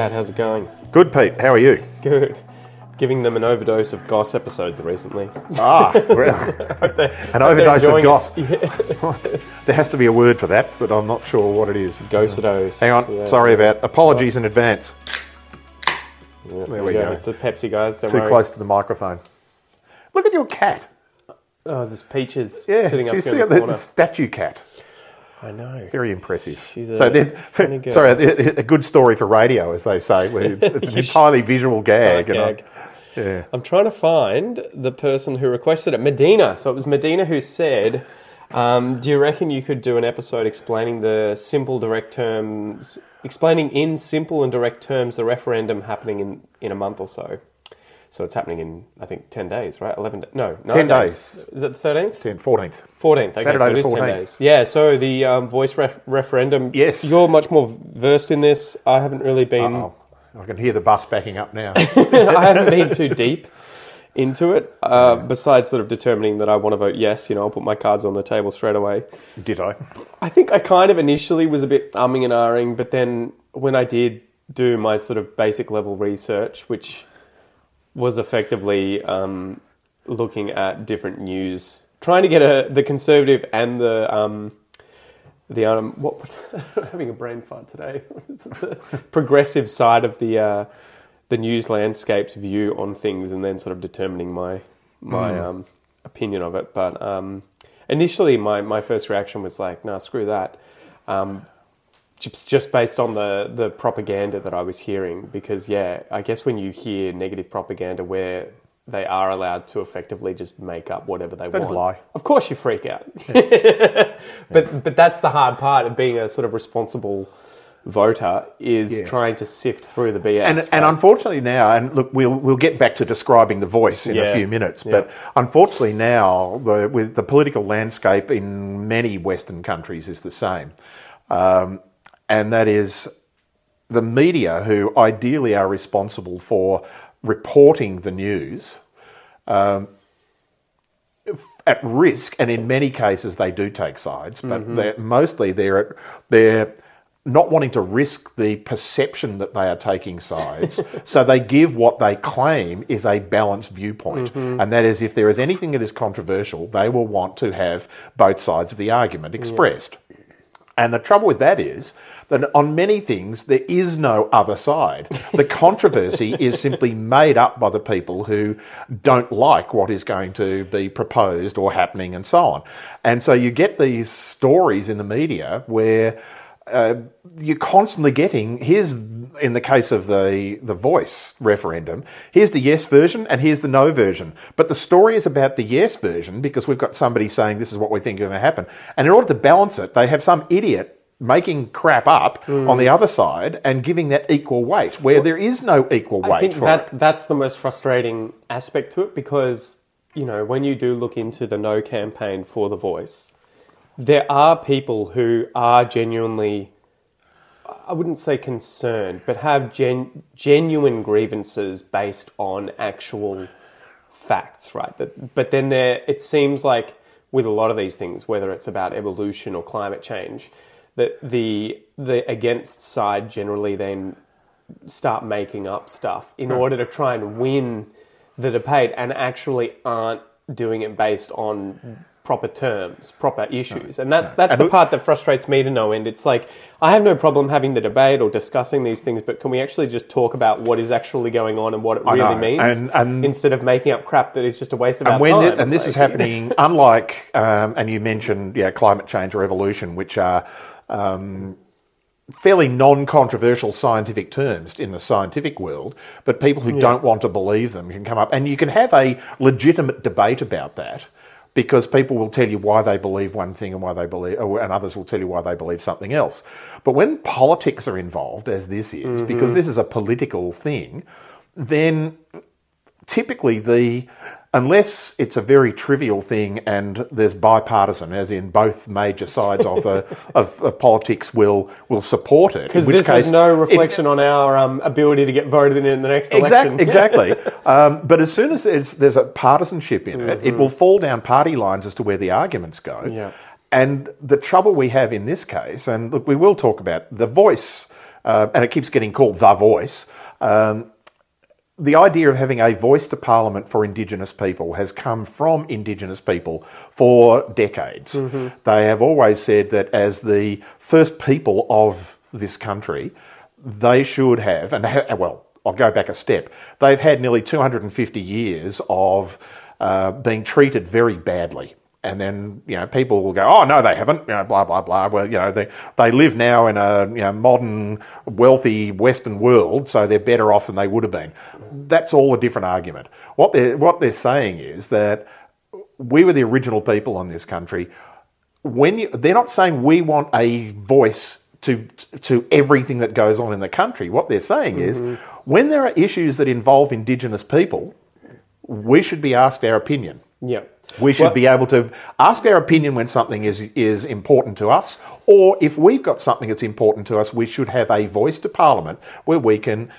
Dad, how's it going? Good, Pete. How are you? Good. Giving them an overdose of Goss episodes recently. Ah, really? an overdose of goss. there has to be a word for that, but I'm not sure what it is. Ghosadose. Hang on. Yeah. Sorry about. Apologies in advance. Yeah, There we go. It's a Pepsi, guys. Don't Too worry. close to the microphone. Look at your cat. Oh, there's Peaches Yeah, sitting up she's here the the, the statue cat. I know. Very impressive. She's a so there's sorry, a, a good story for radio, as they say. Where it's, it's an entirely visual gag. And I, yeah. I'm trying to find the person who requested it. Medina. So it was Medina who said, um, "Do you reckon you could do an episode explaining the simple, direct terms, explaining in simple and direct terms the referendum happening in in a month or so?" So it's happening in I think ten days, right? Eleven? da- No, 10 days. Is it the thirteenth? 10th, 14th. Fourteenth. Okay, Saturday so it is ten 14th. days. Yeah. So the um, voice ref- referendum. Yes. You're much more versed in this. I haven't really been. Oh, I can hear the bus backing up now. I haven't been too deep into it. Uh, besides sort of determining that I want to vote yes, you know, I'll put my cards on the table straight away. Did I? I think I kind of initially was a bit umming and ahhing, but then when I did do my sort of basic level research, which was effectively um, looking at different news, trying to get a the conservative and the um, the um, what having a brain fart today. What is it? The progressive side of the uh, the news landscape's view on things, and then sort of determining my my um, opinion of it. But um, initially, my my first reaction was like, "No, screw that." Just just based on the the propaganda that I was hearing, because yeah, I guess when you hear negative propaganda where they are allowed to effectively just make up whatever they That's want, lie. of course you freak out. but but that's the hard part of being a sort of responsible voter is Yes. trying to sift through the BS. And, and unfortunately now, and look, we'll we'll get back to describing the voice in Yeah. a few minutes. Yeah. But unfortunately now, the, with the political landscape in many Western countries is the same, um, and that is the media, who ideally are responsible for reporting the news, um, at risk, and in many cases they do take sides, but Mm-hmm. they're, mostly they're they're not wanting to risk the perception that they are taking sides, so they give what they claim is a balanced viewpoint, Mm-hmm. and that is if there is anything that is controversial, they will want to have both sides of the argument expressed. And the trouble with that is that on many things there is no other side. The controversy is simply made up by the people who don't like what is going to be proposed or happening and so on. And so you get these stories in the media where uh, you're constantly getting here's in the case of the the voice referendum here's the yes version and here's the no version but the story is about the yes version because we've got somebody saying this is what we think is going to happen and in order to balance it they have some idiot making crap up on the mm. other side and giving that equal weight where there is no equal weight I think that it that's the most frustrating aspect to it because you know when you do look into the no campaign for the voice, there are people who are genuinely, I wouldn't say concerned, but have gen, genuine grievances based on actual facts, right? That, but then there, it seems like with a lot of these things, whether it's about evolution or climate change, that the the against side generally then start making up stuff in order to try and win the debate and actually aren't doing it based on proper terms, proper issues. And that's that's And the part that frustrates me to no end. It's like I have no problem having the debate or discussing these things, but can we actually just talk about what is actually going on and what it really means And- and- instead of making up crap that is just a waste of our and when time. it- and this is happening, unlike um, and you mentioned yeah, climate change or evolution, which are um, fairly non-controversial scientific terms in the scientific world, but people who don't want to believe them can come up, and you can have a legitimate debate about that. Because people will tell you why they believe one thing and why they believe, and others will tell you why they believe something else. But when politics are involved, as this is, because this is a political thing, then typically the unless it's a very trivial thing and there's bipartisan, as in both major sides of the of, of politics will will support it. because this case has no it- reflection on our um, ability to get voted in in the next election. Exactly. exactly. um, but as soon as there's a partisanship in it, it will fall down party lines as to where the arguments go. Mm-hmm. Yeah. And the trouble we have in this case, and look, we will talk about the voice uh, and it keeps getting called the voice. Um, the idea of having a voice to Parliament for Indigenous people has come from Indigenous people for decades. They have always said that as the first people of this country, they should have, and ha- well, I'll go back a step. They've had nearly 250 years of uh, being treated very badly. And then you know people will go, oh no, they haven't. You know, blah blah blah. Well, you know they they live now in a you know, modern, wealthy Western world, so they're better off than they would have been. That's all a different argument. What they're what they're saying is that we were the original people on this country. When you, they're not saying we want a voice to to everything that goes on in the country. What they're saying is mm-hmm. when there are issues that involve Indigenous people, we should be asked our opinion. Yeah. We should Well- be able to ask our opinion when something is is important to us, or if we've got something that's important to us, we should have a voice to Parliament where we can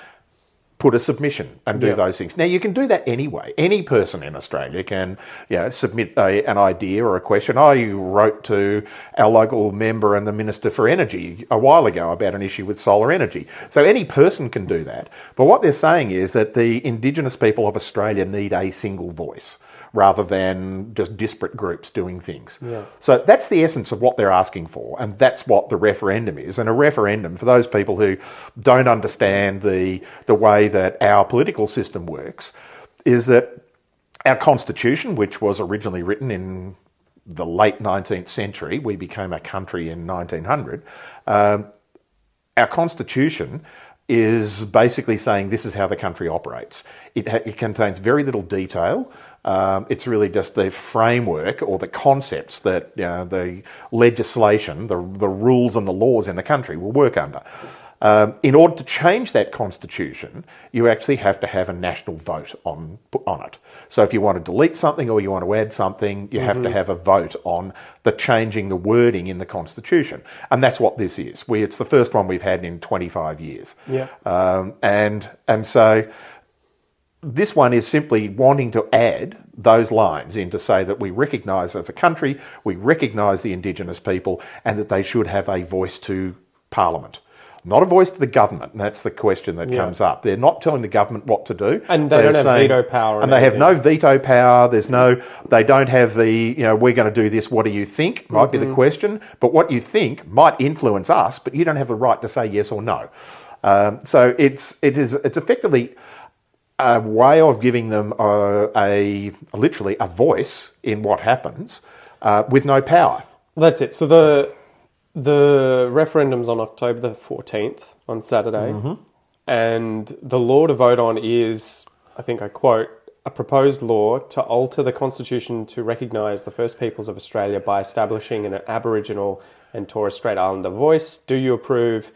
put a submission and do Yeah. those things. Now you can do that anyway. Any person in Australia can, you know, submit a, an idea or a question. I wrote to our local member and the Minister for Energy a while ago about an issue with solar energy. So any person can do that. But what they're saying is that the Indigenous people of Australia need a single voice rather than just disparate groups doing things. Yeah. So that's the essence of what they're asking for, and that's what the referendum is. And a referendum, for those people who don't understand the the way that our political system works, is that our constitution, which was originally written in the late 19th century, we became a country in 1900. Um, our constitution is basically saying this is how the country operates. It, ha- it contains very little detail. Um, it's really just the framework or the concepts that you know, the legislation, the, the rules and the laws in the country will work under. Um, in order to change that constitution, you actually have to have a national vote on on it. So if you want to delete something or you want to add something, you have to have a vote on the changing the wording in the constitution, and that's what this is. We it's the first one we've had in 25 years. Yeah. Um, and and so this one is simply wanting to add those lines in to say that we recognise as a country, we recognise the Indigenous people, and that they should have a voice to Parliament. Not a voice to the government, and that's the question that Yeah. comes up. They're not telling the government what to do, And they They're don't have veto power and they have no veto power. There's no, they don't have the, you know, we're going to do this. What do you think? Might be Mm-hmm. the question, but what you think might influence us, but you don't have the right to say yes or no. Um, so it's it is it's effectively a way of giving them a, a literally a voice in what happens uh, with no power. That's it. So the the referendum's on October the fourteenth on Saturday, and the law to vote on is, I think I quote, a proposed law to alter the constitution to recognise the First Peoples of Australia by establishing an Aboriginal and Torres Strait Islander voice. Do you approve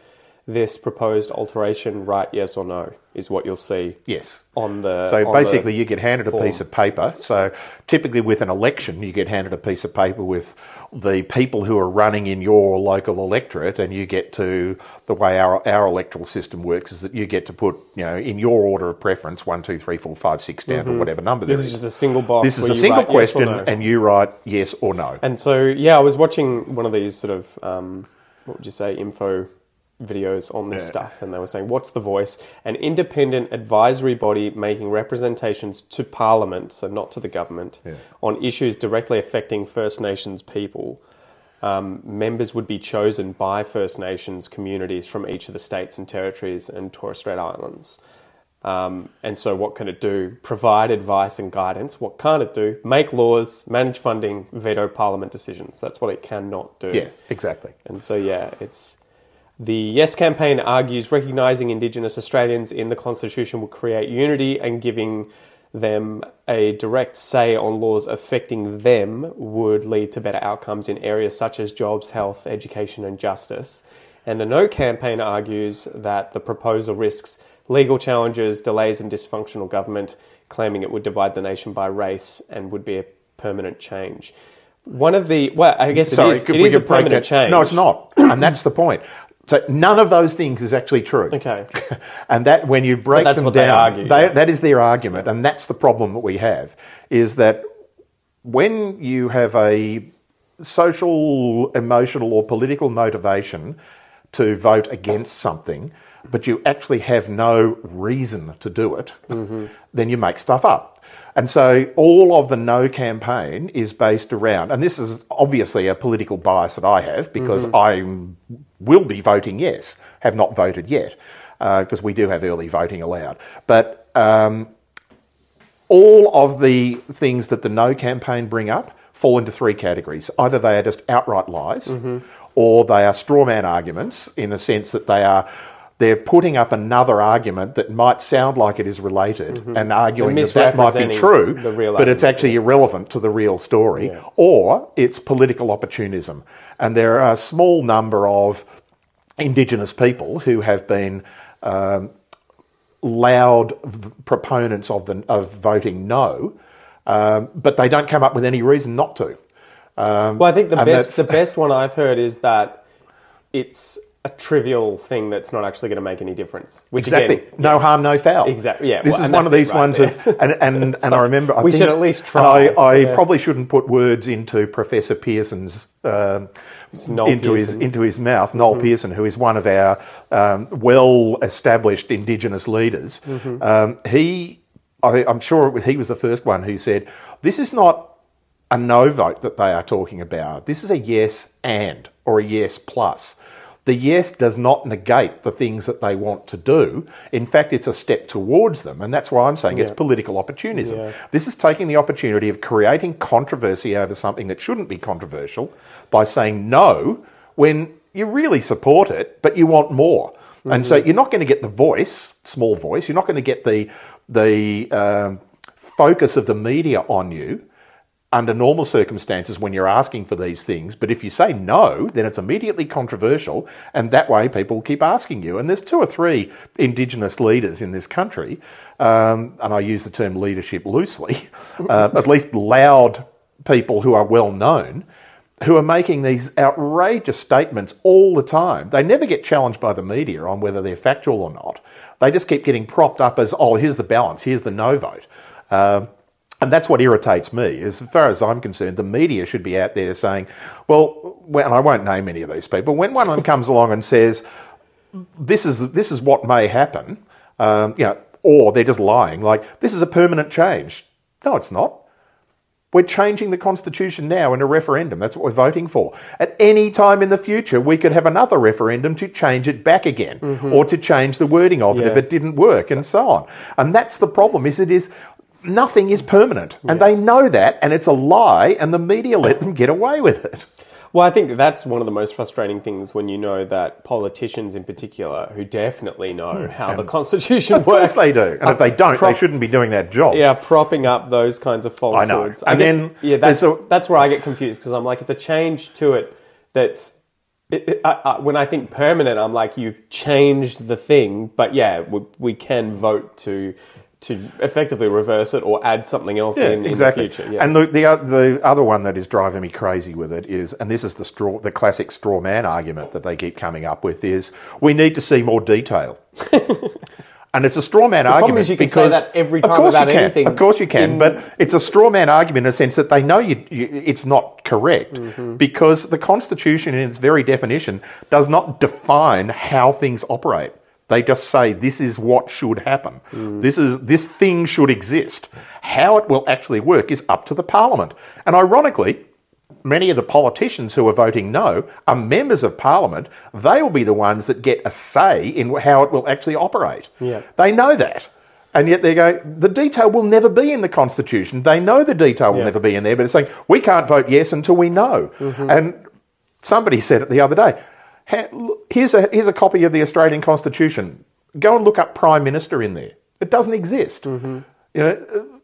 this proposed alteration? Right, yes or no? Is what you'll see Yes. on the. So on basically, the you get handed a piece of paper. So typically, with an election, you get handed a piece of paper with the people who are running in your local electorate, and you get to the way our our electoral system works is that you get to put you know in your order of preference one, two, three, four, five, six down to whatever number there Mm-hmm. This is. just a single box. This is a single write yes question, no. and you write yes or no. And so, yeah, I was watching one of these sort of, um, what would you say, info videos on this Yeah. stuff, and they were saying, what's the voice? An independent advisory body making representations to Parliament, so not to the government, Yeah. on issues directly affecting First Nations people. Um, members would be chosen by First Nations communities from each of the states and territories and Torres Strait Islands. Um, and so, what can it do? Provide advice and guidance. What can't it do? Make laws, manage funding, veto parliament decisions. That's what it cannot do. Yes, exactly. And so, yeah, it's the Yes campaign argues recognising Indigenous Australians in the Constitution will create unity and giving them a direct say on laws affecting them would lead to better outcomes in areas such as jobs, health, education, and justice. And the No campaign argues that the proposal risks legal challenges, delays, and dysfunctional government, claiming it would divide the nation by race and would be a permanent change. One of the well, I guess Sorry, it is, could it is a permanent change. No, it's not, and that's the point. So none of those things is actually true. Okay. and that when you break that's them what they down, argue, they- yeah. that is their argument, and that's the problem that we have. Is that when you have a social, emotional, or political motivation to vote against something, but you actually have no reason to do it, mm-hmm. then you make stuff up. And so all of the no campaign is based around, and this is obviously a political bias that I have because mm-hmm. I will be voting yes, have not voted yet, uh, because we do have early voting allowed. But um, all of the things that the no campaign bring up fall into three categories. Either they are just outright lies, or they are straw man arguments in the sense that they are they're putting up another argument that might sound like it is related and arguing that that might be true, but it's actually irrelevant to the real story, Yeah. or it's political opportunism. And there are a small number of Indigenous people who have been um, loud v- proponents of the of voting no, um, but they don't come up with any reason not to. Well, I think the best the best one I've heard is that it's a trivial thing that's not actually going to make any difference. Which Exactly, again, no harm, no foul. Exactly, yeah, This well, is one of these right ones of, and and, and I remember. I we think- should at least try, I, I yeah. probably shouldn't put words into Professor Pearson's. Um, into his Pearson. Mm-hmm. into his mouth, Noel Pearson, who is one of our um, well-established Indigenous leaders. Mm-hmm. Um, he, I, I'm sure it was, he was the first one who said, "This is not a no vote that they are talking about. This is a yes and or a yes plus. The yes does not negate the things that they want to do. In fact, it's a step towards them. And that's why I'm saying it's political opportunism. Yeah. This is taking the opportunity of creating controversy over something that shouldn't be controversial by saying no when you really support it, but you want more. And so you're not going to get the voice, small voice, you're not going to get the, the um, focus of the media on you under normal circumstances when you're asking for these things. But if you say no, then it's immediately controversial, and that way people keep asking you. And there's two or three Indigenous leaders in this country, um, and I use the term leadership loosely, uh, at least loud people who are well known. Who are making these outrageous statements all the time? They never get challenged by the media on whether they're factual or not. They just keep getting propped up as, oh, here's the balance, here's the no vote. Um, and that's what irritates me. As far as I'm concerned, the media should be out there saying, well, and I won't name any of these people, when one of them comes along and says, this is, this is what may happen, um, you know, or they're just lying, like, this is a permanent change. No, it's not. We're changing the Constitution now in a referendum. That's what we're voting for. At any time in the future, we could have another referendum to change it back again or to change the wording of it if it didn't work and so on. And that's the problem is it is nothing is permanent. And they know that and it's a lie and the media let them get away with it. Well, I think that's one of the most frustrating things when you know that politicians, in particular, who definitely know how the Constitution Hmm. Of course works, they do. And if they don't, prop- they shouldn't be doing that job. yeah, propping up those kinds of falsehoods. I And guess- then yeah, that's a- that's where I get confused because I'm like, it's a change to it that's. It, it, I, I, when I think permanent, I'm like, you've changed the thing, but yeah, we, we can vote to to effectively reverse it or add something else Yeah, in, exactly. in the future. Yes. And the, the the other one that is driving me crazy with it is, and this is the straw, the classic straw man argument that they keep coming up with is, we need to see more detail. and it's a straw man problem argument you can because say that every of time course about you can, anything Of course you can, in- but it's a straw man argument in the sense that they know you, you, it's not correct Mm-hmm. because the Constitution, in its very definition, does not define how things operate. They just say this is what should happen. Mm. This is this thing should exist. How it will actually work is up to the parliament. And ironically, many of the politicians who are voting no are members of parliament. They will be the ones that get a say in how it will actually operate. Yeah. They know that. And yet they go, the detail will never be in the Constitution. They know the detail will Yeah. never be in there, but it's saying, we can't vote yes until we know. Mm-hmm. And somebody said it the other day. Here's a, here's a copy of the Australian Constitution. Go and look up Prime Minister in there. It doesn't exist. Mm-hmm. You know,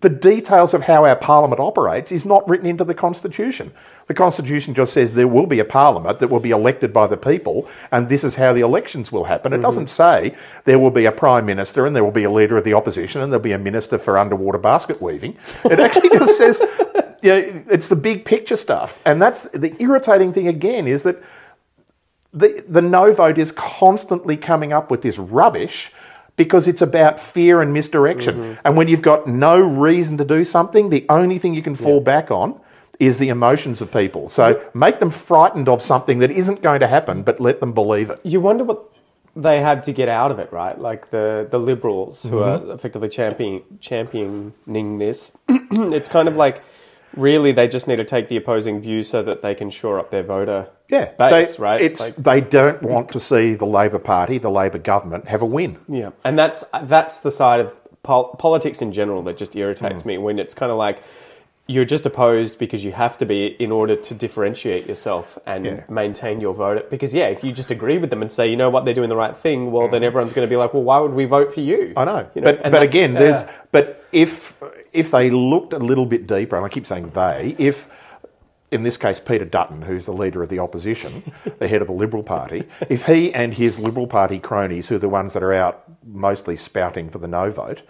the details of how our parliament operates is not written into the Constitution. The Constitution just says there will be a parliament that will be elected by the people, and this is how the elections will happen. It doesn't say there will be a prime minister and there will be a leader of the opposition and there'll be a minister for underwater basket weaving. It actually just says, you know, it's the big picture stuff. And that's the irritating thing again is that the, the no vote is constantly coming up with this rubbish because it's about fear and misdirection. And when you've got no reason to do something, the only thing you can fall back on, is the emotions of people. So make them frightened of something that isn't going to happen, but let them believe it. You wonder what they had to get out of it, right? Like the, the liberals who Mm-hmm. are effectively champion, championing this. it's kind of like really they just need to take the opposing view so that they can shore up their voter Yeah, base, they, right? It's Like- they don't want to see the Labor Party, the Labor government, have a win. Yeah, and that's that's the side of pol- politics in general that just irritates Mm. me when it's kind of like you're just opposed because you have to be in order to differentiate yourself and Yeah. maintain your vote. Because yeah, if you just agree with them and say you know what they're doing the right thing, well then everyone's going to be like, well, why would we vote for you? Mm. I know, You but and but again, there's but if if they looked a little bit deeper, and I keep saying they, if in this case Peter Dutton, who's the leader of the opposition, the head of the Liberal Party, if he and his Liberal Party cronies, who are the ones that are out mostly spouting for the no vote,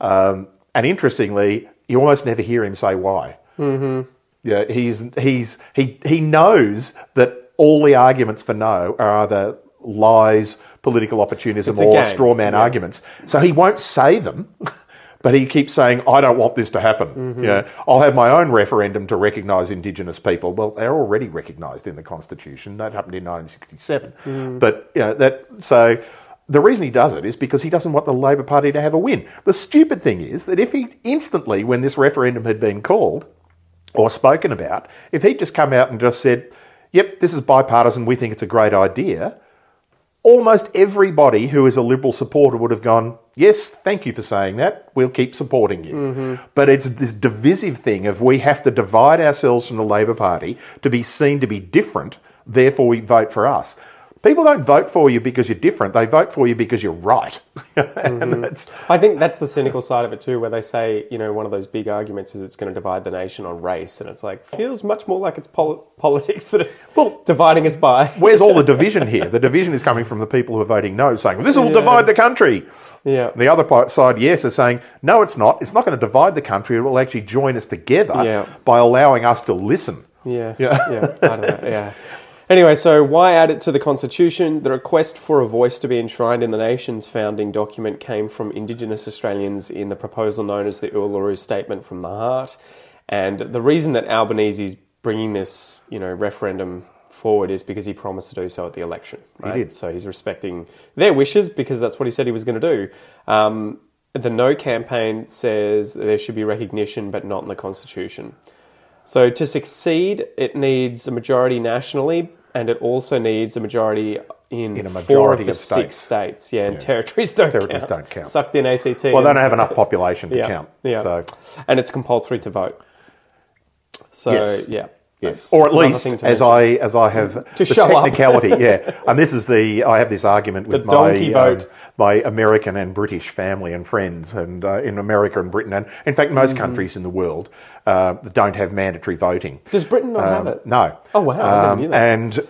um, and interestingly, you almost never hear him say why. Mm-hmm. Yeah, he's he's he he knows that all the arguments for no are either lies, political opportunism, or game, straw man yeah. arguments. So he won't say them, but he keeps saying, "I don't want this to happen." Mm-hmm. You know, I'll have my own referendum to recognise Indigenous people. Well, they're already recognised in the Constitution. That happened in 1967. Mm. But you know that so. The reason he does it is because he doesn't want the Labor Party to have a win. The stupid thing is that if he instantly, when this referendum had been called or spoken about, if he'd just come out and just said, yep, this is bipartisan, we think it's a great idea, almost everybody who is a Liberal supporter would have gone, yes, thank you for saying that, we'll keep supporting you. Mm-hmm. But it's this divisive thing of we have to divide ourselves from the Labor Party to be seen to be different, therefore we vote for us. People don't vote for you because you're different, they vote for you because you're right. and mm-hmm. that's, I think that's the cynical side of it too, where they say, you know, one of those big arguments is it's going to divide the nation on race, and it's like feels much more like it's pol- politics that it's Well- dividing us by. where's all the division here? The division is coming from the people who are voting no, saying, this will divide the country. Yeah. The other side, yes, is saying, no, it's not. It's not going to divide the country. It will actually join us together Yeah. by allowing us to listen. Yeah. Yeah. Yeah. I don't know. Yeah. Anyway, so why add it to the Constitution? The request for a voice to be enshrined in the nation's founding document came from Indigenous Australians in the proposal known as the Uluru Statement from the Heart. And the reason that Albanese is bringing this, you know, referendum forward is because he promised to do so at the election. Right? did. So he's respecting their wishes because that's what he said he was going to do. Um, the No campaign says there should be recognition, but not in the Constitution. So to succeed, it needs a majority nationally, and it also needs a majority in, In a four of the of six states. states. Yeah, and territories don't Territories count. don't count. Sucked in ACT. Well, they don't have enough population to yeah, count. Yeah, So, and it's compulsory to vote. So Yes. yeah, yes. Or at least, to as mention. I as I have the show up. technicality, yeah. And this is the I have this argument with The my um, my American and British family and friends, and uh, in America and Britain, and in fact most Mm-hmm. countries in the world uh, don't have mandatory voting. Does Britain not have Um, it? No. Oh, wow, Um. And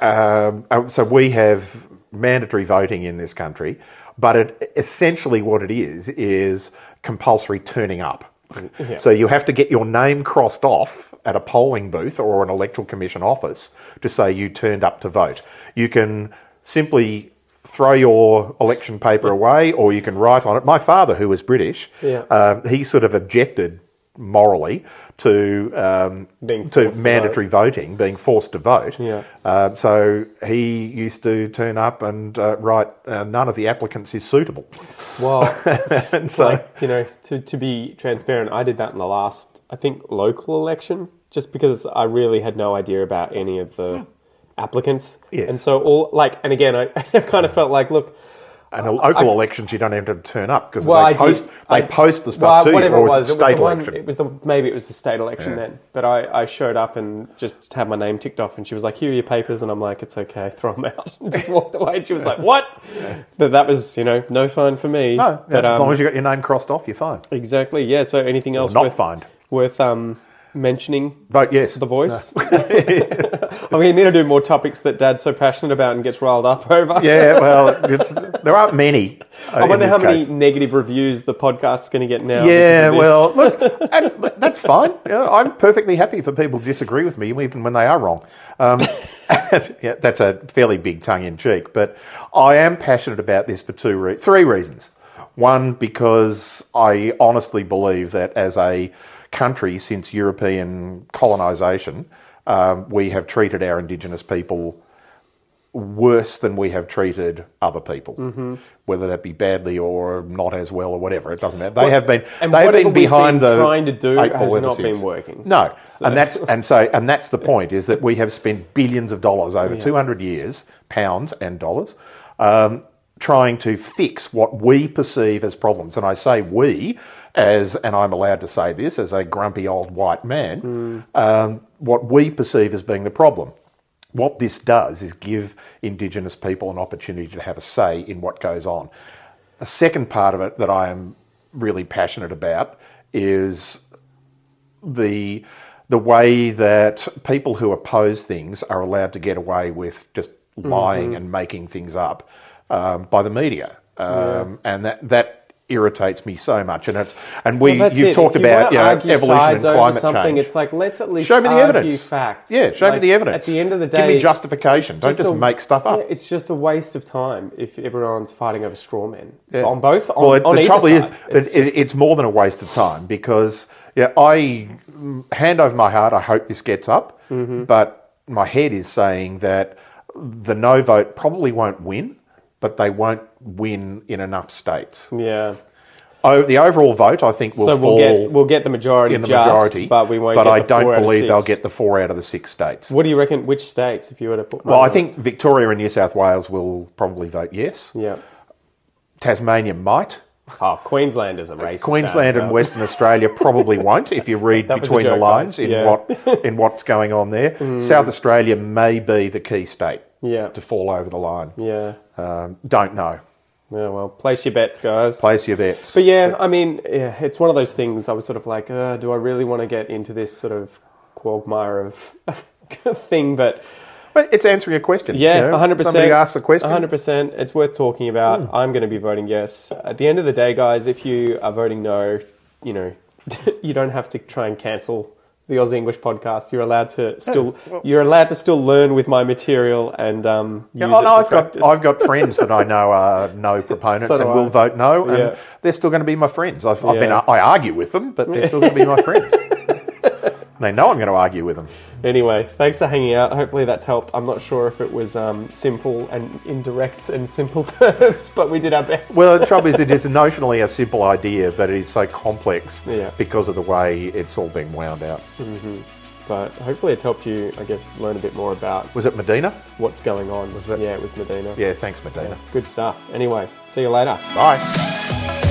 um, so we have mandatory voting in this country, but it, essentially what it is is compulsory turning up. Yeah. So you have to get your name crossed off at a polling booth or an electoral commission office to say you turned up to vote. You can simply throw your election paper away or you can write on it. My father, who was British, Yeah. uh, he sort of objected morally to um, to forced to mandatory voting, being forced to vote. Yeah. Uh, so he used to turn up and uh, write, uh, none of the applicants is suitable. Well, And so, like you know, to to be transparent, I did that in the last, I think, local election, just because I really had no idea about any of the applicants. Yes. And so all like, and again, I, kind of felt like, look, and in local elections, you don't have to turn up because well, they, I did- post, they I- post the stuff well, to you, whatever or it was, it it was state the one. election? It was the maybe it was the state election Yeah. then. But I, I showed up and just had my name ticked off, and she was like, "Here are your papers," and I'm like, "It's okay, throw them out." and just walked away. And she was like, "What?" But that was, you know, no fun for me. no, but, as um, long as you got your name crossed off, you're fine. Exactly. Yeah. So anything else not worth, fined. worth um, mentioning? Vote yes. The voice. I mean, you need to do more topics that Dad's so passionate about and gets riled up over. Yeah, well, it's, there aren't many. uh, I wonder how many case. negative reviews the podcast's going to get now. Yeah, because of this. well, look, that's fine. I'm perfectly happy for people to disagree with me, even when they are wrong. Um, yeah, that's a fairly big tongue in cheek, but I am passionate about this for two, re- three reasons. One, because I honestly believe that as a country since European colonisation, um, we have treated our Indigenous people worse than we have treated other people, Mm-hmm. whether that be badly or not as well or whatever. It doesn't matter. They have been and they've been behind been the trying to do has not since. been working. No, and that's and so and that's the point is that we have spent billions of dollars over two hundred years, pounds and dollars. Um, trying to fix what we perceive as problems. And I say we, as, and I'm allowed to say this as a grumpy old white man, um, what we perceive as being the problem. What this does is give Indigenous people an opportunity to have a say in what goes on. The second part of it that I am really passionate about is the the way that people who oppose things are allowed to get away with just lying Mm-hmm. and making things up um, by the media, um, and that that irritates me so much. And it's and we Well, you've it. talked If about you know, evolution and climate something, change. It's like let's at least Show me the evidence. facts. Yeah, show me the evidence. At the end of the day, Give me justification. it's Don't just a- make stuff up. yeah, it's just a waste of time if everyone's fighting over straw men Yeah. on both. On, well, it, on the trouble side. is It's it, just- it's more than a waste of time because yeah, I hand over my heart. I hope this gets up, Mm-hmm. but my head is saying that the no vote probably won't win, but they won't win in enough states. yeah. Oh, the overall vote, I think, will So fall we'll get we'll get the majority in the just, majority, but we won't. But I don't believe they'll get the four out of the six states. What do you reckon? Which states, if you were to put? Well, I think Victoria and New South Wales will probably vote yes. yeah. Tasmania might. Oh, Queensland is a racist. Queensland and. Western Australia probably won't if you read That was a between the lines guys. in what in what's going on there. South Australia may be the key state Yeah. to fall over the line. Yeah. Um, don't know. Yeah. Well, place your bets, guys. Place your bets. But yeah, I mean, yeah, it's one of those things. I was sort of like, uh, do I really want to get into this sort of quagmire of thing? But But it's answering a question. yeah, you hundred percent. Somebody asks the question. hundred percent. It's worth talking about. Hmm. I'm going to be voting yes. At the end of the day, guys, if you are voting no, you know, you don't have to try and cancel the Aussie English podcast. You're allowed to still, well- you're allowed to still learn with my material and um, use Yeah, it oh, no, I've got practice. I've got friends that I know are no proponents So and I. will vote no, and Yeah. they're still going to be my friends. I've, I've been I argue with them, but they're still going to be my friends. they know I'm going to argue with them. Anyway, thanks for hanging out. Hopefully that's helped. I'm not sure if it was um, simple and indirect and simple terms, but we did our best. Well, the trouble is, it is notionally a simple idea, but it is so complex Yeah. because of the way it's all being wound out. but hopefully it's helped you, I guess, learn a bit more about Was it Medina? what's going on. Was that- Yeah, it was Medina. Yeah, thanks, Medina. Good stuff. Anyway, see you later. Bye.